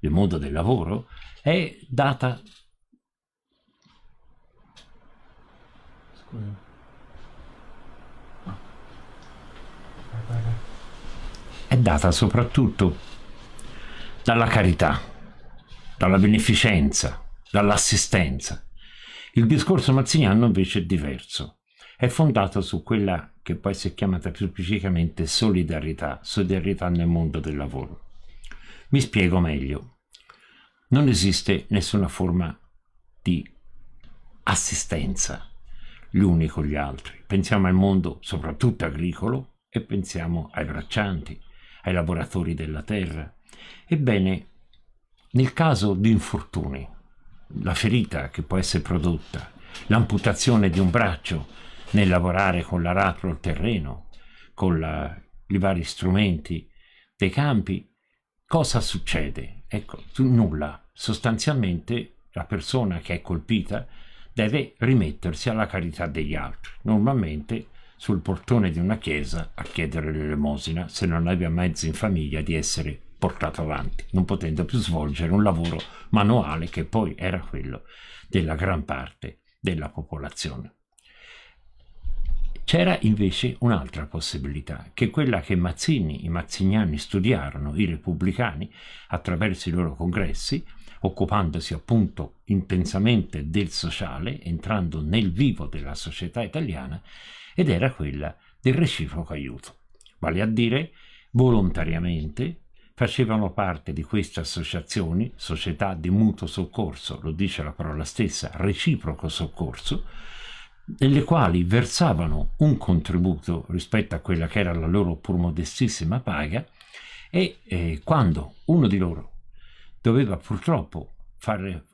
del mondo del lavoro, è data... Scusa. È data soprattutto dalla carità, dalla beneficenza, dall'assistenza. Il discorso mazziniano invece è diverso. È fondato su quella che poi si è chiamata più specificamente solidarietà, solidarietà nel mondo del lavoro. Mi spiego meglio. Non esiste nessuna forma di assistenza gli uni con gli altri. Pensiamo al mondo soprattutto agricolo e pensiamo ai braccianti, ai lavoratori della terra. Ebbene, nel caso di infortuni, la ferita che può essere prodotta, l'amputazione di un braccio nel lavorare con l'aratro il terreno, con la, i vari strumenti dei campi, cosa succede? Ecco, nulla. Sostanzialmente la persona che è colpita deve rimettersi alla carità degli altri. Normalmente sul portone di una chiesa a chiedere l'elemosina se non aveva mezzo in famiglia di essere portato avanti, non potendo più svolgere un lavoro manuale che poi era quello della gran parte della popolazione. C'era invece un'altra possibilità, che quella che Mazzini, i mazziniani studiarono, i repubblicani, attraverso i loro congressi, occupandosi appunto intensamente del sociale, entrando nel vivo della società italiana, ed era quella del reciproco aiuto. Vale a dire, volontariamente facevano parte di queste associazioni, società di mutuo soccorso, lo dice la parola stessa, reciproco soccorso, nelle quali versavano un contributo rispetto a quella che era la loro pur modestissima paga e eh, quando uno di loro doveva purtroppo fare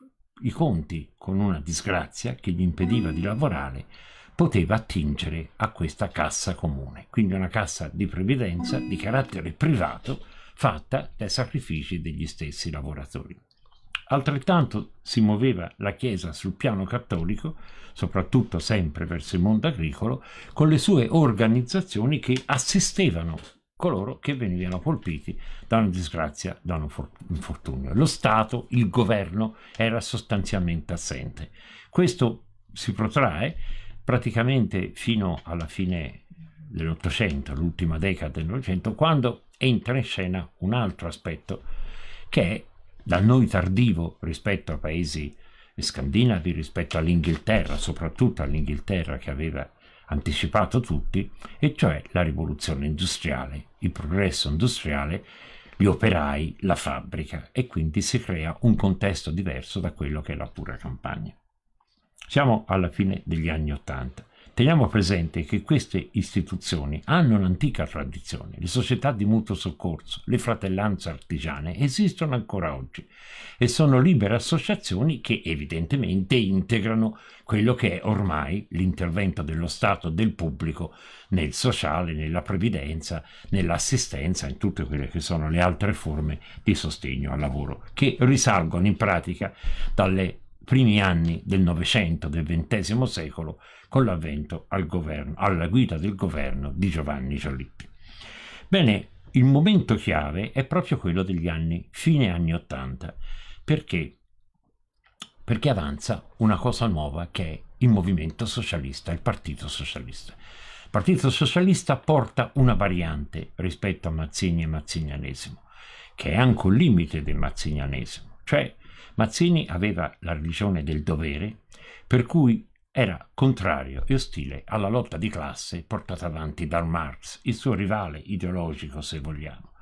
i conti con una disgrazia che gli impediva di lavorare, poteva attingere a questa cassa comune, quindi una cassa di previdenza di carattere privato fatta dai sacrifici degli stessi lavoratori. Altrettanto si muoveva la Chiesa sul piano cattolico, soprattutto sempre verso il mondo agricolo, con le sue organizzazioni che assistevano coloro che venivano colpiti da una disgrazia, da un infortunio. Lo Stato, il governo, era sostanzialmente assente. Questo si protrae praticamente fino alla fine dell'Ottocento, l'ultima decada del Novecento, quando entra in scena un altro aspetto che è da noi tardivo rispetto ai paesi scandinavi, rispetto all'Inghilterra, soprattutto all'Inghilterra che aveva anticipato tutti, e cioè la rivoluzione industriale, il progresso industriale, gli operai, la fabbrica e quindi si crea un contesto diverso da quello che è la pura campagna. Siamo alla fine degli anni Ottanta Teniamo presente che queste istituzioni hanno un'antica tradizione, le società di mutuo soccorso, le fratellanze artigiane esistono ancora oggi e sono libere associazioni che evidentemente integrano quello che è ormai l'intervento dello Stato, del pubblico nel sociale, nella previdenza, nell'assistenza, in tutte quelle che sono le altre forme di sostegno al lavoro, che risalgono in pratica dalle primi anni del Novecento, del XX secolo, con l'avvento al governo, alla guida del governo di Giovanni Giolitti. Bene, il momento chiave è proprio quello degli anni, fine anni Ottanta, perché? Perché avanza una cosa nuova che è il movimento socialista, il Partito Socialista. Il Partito Socialista porta una variante rispetto a Mazzini e Mazzinianesimo, che è anche un limite del mazzinianesimo, cioè Mazzini aveva la religione del dovere, per cui era contrario e ostile alla lotta di classe portata avanti da Marx, il suo rivale ideologico se vogliamo.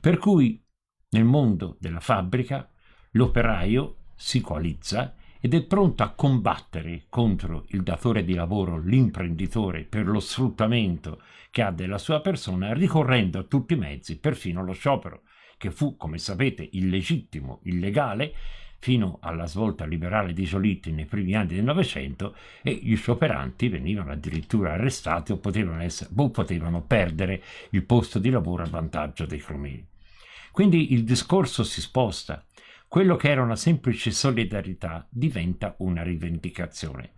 Per cui nel mondo della fabbrica l'operaio si coalizza ed è pronto a combattere contro il datore di lavoro, l'imprenditore, per lo sfruttamento che ha della sua persona, ricorrendo a tutti i mezzi, perfino lo sciopero, che fu, come sapete, illegittimo, illegale, fino alla svolta liberale di Giolitti nei primi anni del Novecento e gli scioperanti venivano addirittura arrestati o potevano, essere, o potevano perdere il posto di lavoro a vantaggio dei cromini. Quindi il discorso si sposta. Quello che era una semplice solidarietà diventa una rivendicazione.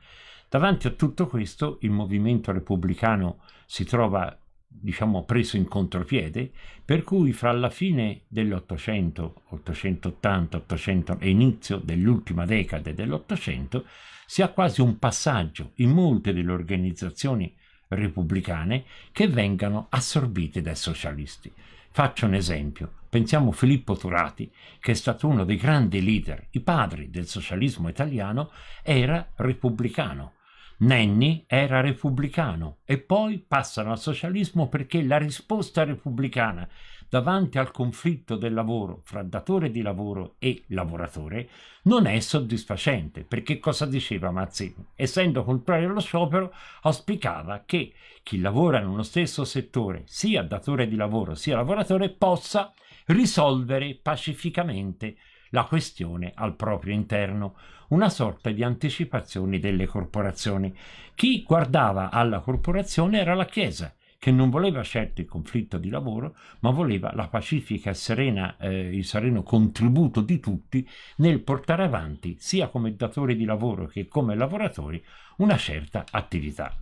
Davanti a tutto questo il movimento repubblicano si trova diciamo preso in contropiede, per cui fra la fine dell'Ottocento, 880, 800 e inizio dell'ultima decade dell'Ottocento, si ha quasi un passaggio in molte delle organizzazioni repubblicane che vengano assorbite dai socialisti. Faccio un esempio. Pensiamo a Filippo Turati, che è stato uno dei grandi leader, i padri del socialismo italiano, era repubblicano. Nenni era repubblicano e poi passano al socialismo perché la risposta repubblicana davanti al conflitto del lavoro fra datore di lavoro e lavoratore non è soddisfacente, perché cosa diceva Mazzini? Essendo contrario allo sciopero, auspicava che chi lavora uno stesso settore, sia datore di lavoro sia lavoratore, possa risolvere pacificamente la questione al proprio interno, una sorta di anticipazione delle corporazioni. Chi guardava alla corporazione era la Chiesa, che non voleva certo il conflitto di lavoro, ma voleva la pacifica e serena, eh, il sereno contributo di tutti nel portare avanti, sia come datori di lavoro che come lavoratori, una certa attività.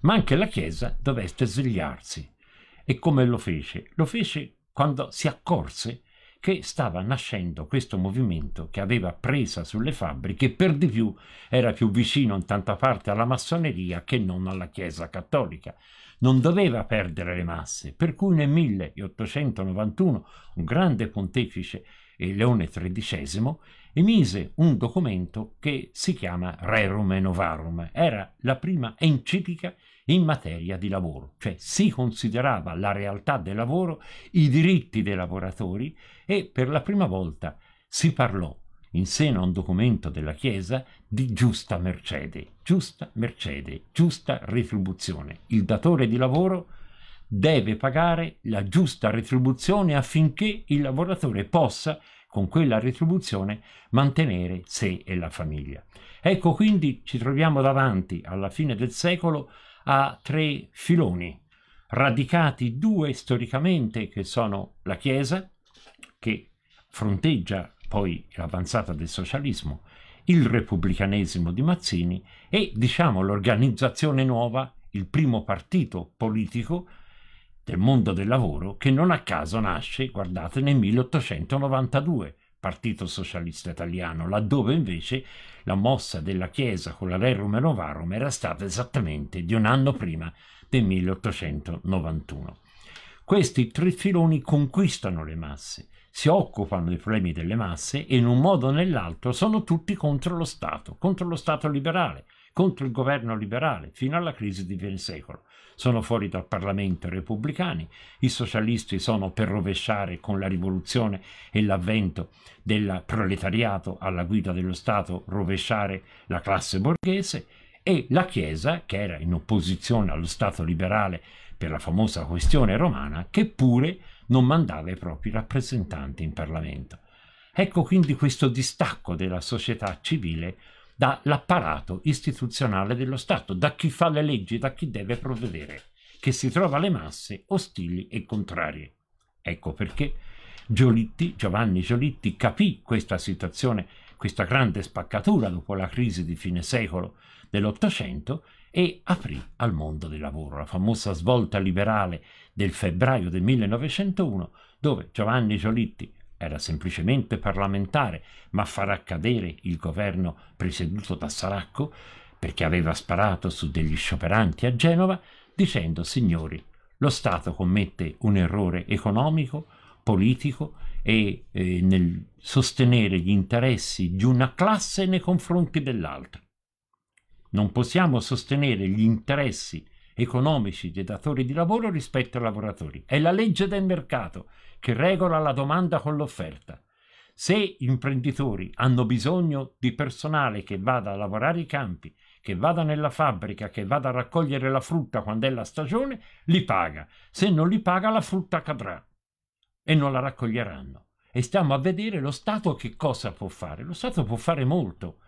Ma anche la Chiesa dovette svegliarsi. E come lo fece? Lo fece quando si accorse che stava nascendo questo movimento che aveva presa sulle fabbriche per di più era più vicino in tanta parte alla massoneria che non alla Chiesa cattolica non doveva perdere le masse, per cui nel 1891 un grande pontefice, Leone XIII, emise un documento che si chiama Rerum Novarum. Era la prima enciclica in materia di lavoro, cioè si considerava la realtà del lavoro, i diritti dei lavoratori e per la prima volta si parlò in seno a un documento della Chiesa di giusta mercede, giusta mercede, giusta retribuzione. Il datore di lavoro deve pagare la giusta retribuzione affinché il lavoratore possa, con quella retribuzione, mantenere sé e la famiglia. Ecco quindi ci troviamo davanti alla fine del secolo a tre filoni, radicati due storicamente che sono la Chiesa, che fronteggia poi l'avanzata del socialismo, il repubblicanesimo di Mazzini e, diciamo, l'organizzazione nuova, il primo partito politico del mondo del lavoro che non a caso nasce, guardate, nel 1892, Partito Socialista Italiano, laddove invece la mossa della Chiesa con la Rerum Novarum era stata esattamente di un anno prima del 1891. Questi tre filoni conquistano le masse si occupano dei problemi delle masse e in un modo o nell'altro sono tutti contro lo Stato, contro lo Stato liberale, contro il governo liberale, fino alla crisi di fine secolo. Sono fuori dal Parlamento i repubblicani, i socialisti sono per rovesciare con la rivoluzione e l'avvento del proletariato alla guida dello Stato, rovesciare la classe borghese e la Chiesa, che era in opposizione allo Stato liberale per la famosa questione romana, che pure non mandava i propri rappresentanti in Parlamento. Ecco quindi questo distacco della società civile dall'apparato istituzionale dello Stato, da chi fa le leggi, da chi deve provvedere, che si trova alle masse ostili e contrarie. Ecco perché Giolitti, Giovanni Giolitti capì questa situazione, questa grande spaccatura dopo la crisi di fine secolo dell'Ottocento e aprì al mondo del lavoro, la famosa svolta liberale del febbraio del 1901, dove Giovanni Giolitti era semplicemente parlamentare, ma farà cadere il governo presieduto da Saracco perché aveva sparato su degli scioperanti a Genova, dicendo signori, lo Stato commette un errore economico, politico e eh, nel sostenere gli interessi di una classe nei confronti dell'altra. Non possiamo sostenere gli interessi economici dei datori di lavoro rispetto ai lavoratori. È la legge del mercato che regola la domanda con l'offerta. Se imprenditori hanno bisogno di personale che vada a lavorare i campi, che vada nella fabbrica, che vada a raccogliere la frutta quando è la stagione, li paga. Se non li paga, la frutta cadrà e non la raccoglieranno. E stiamo a vedere lo Stato che cosa può fare. Lo Stato può fare molto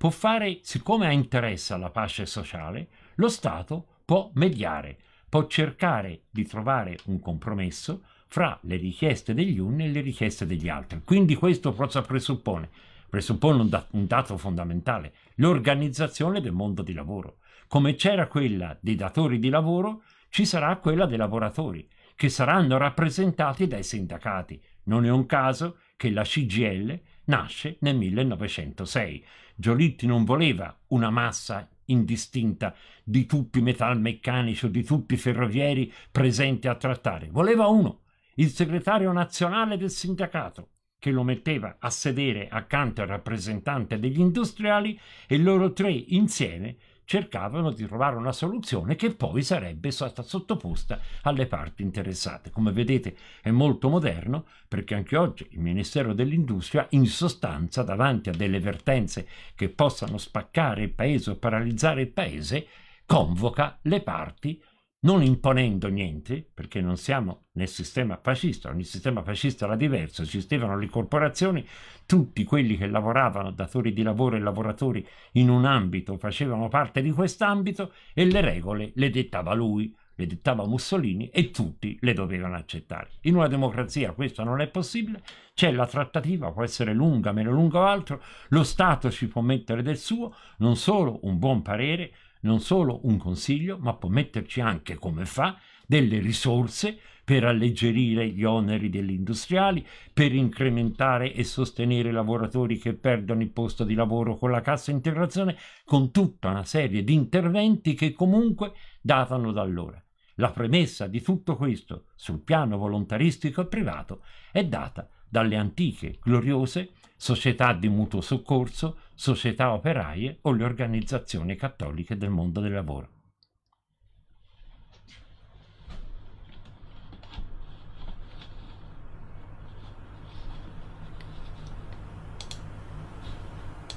può fare, siccome ha interesse alla pace sociale, lo Stato può mediare, può cercare di trovare un compromesso fra le richieste degli uni e le richieste degli altri. Quindi questo cosa presuppone? Presuppone un, da- un dato fondamentale, l'organizzazione del mondo di lavoro. Come c'era quella dei datori di lavoro ci sarà quella dei lavoratori, che saranno rappresentati dai sindacati. Non è un caso che la CGL nasce nel 1906. Giolitti non voleva una massa indistinta di tutti i metalmeccanici o di tutti i ferrovieri presenti a trattare, voleva uno, il segretario nazionale del sindacato, che lo metteva a sedere accanto al rappresentante degli industriali e loro tre insieme cercavano di trovare una soluzione che poi sarebbe stata sottoposta alle parti interessate. Come vedete è molto moderno perché anche oggi il Ministero dell'Industria in sostanza davanti a delle vertenze che possano spaccare il paese o paralizzare il paese convoca le parti non imponendo niente, perché non siamo nel sistema fascista, nel sistema fascista era diverso, esistevano le corporazioni, tutti quelli che lavoravano, datori di lavoro e lavoratori, in un ambito facevano parte di quest'ambito e le regole le dettava lui, le dettava Mussolini e tutti le dovevano accettare. In una democrazia questo non è possibile, c'è la trattativa, può essere lunga, meno lunga o altro, lo Stato ci può mettere del suo, non solo un buon parere, non solo un consiglio, ma può metterci anche, come fa, delle risorse per alleggerire gli oneri degli industriali, per incrementare e sostenere i lavoratori che perdono il posto di lavoro con la cassa integrazione, con tutta una serie di interventi che comunque datano da allora. La premessa di tutto questo sul piano volontaristico e privato è data dalle antiche gloriose società di mutuo soccorso, società operaie o le organizzazioni cattoliche del mondo del lavoro.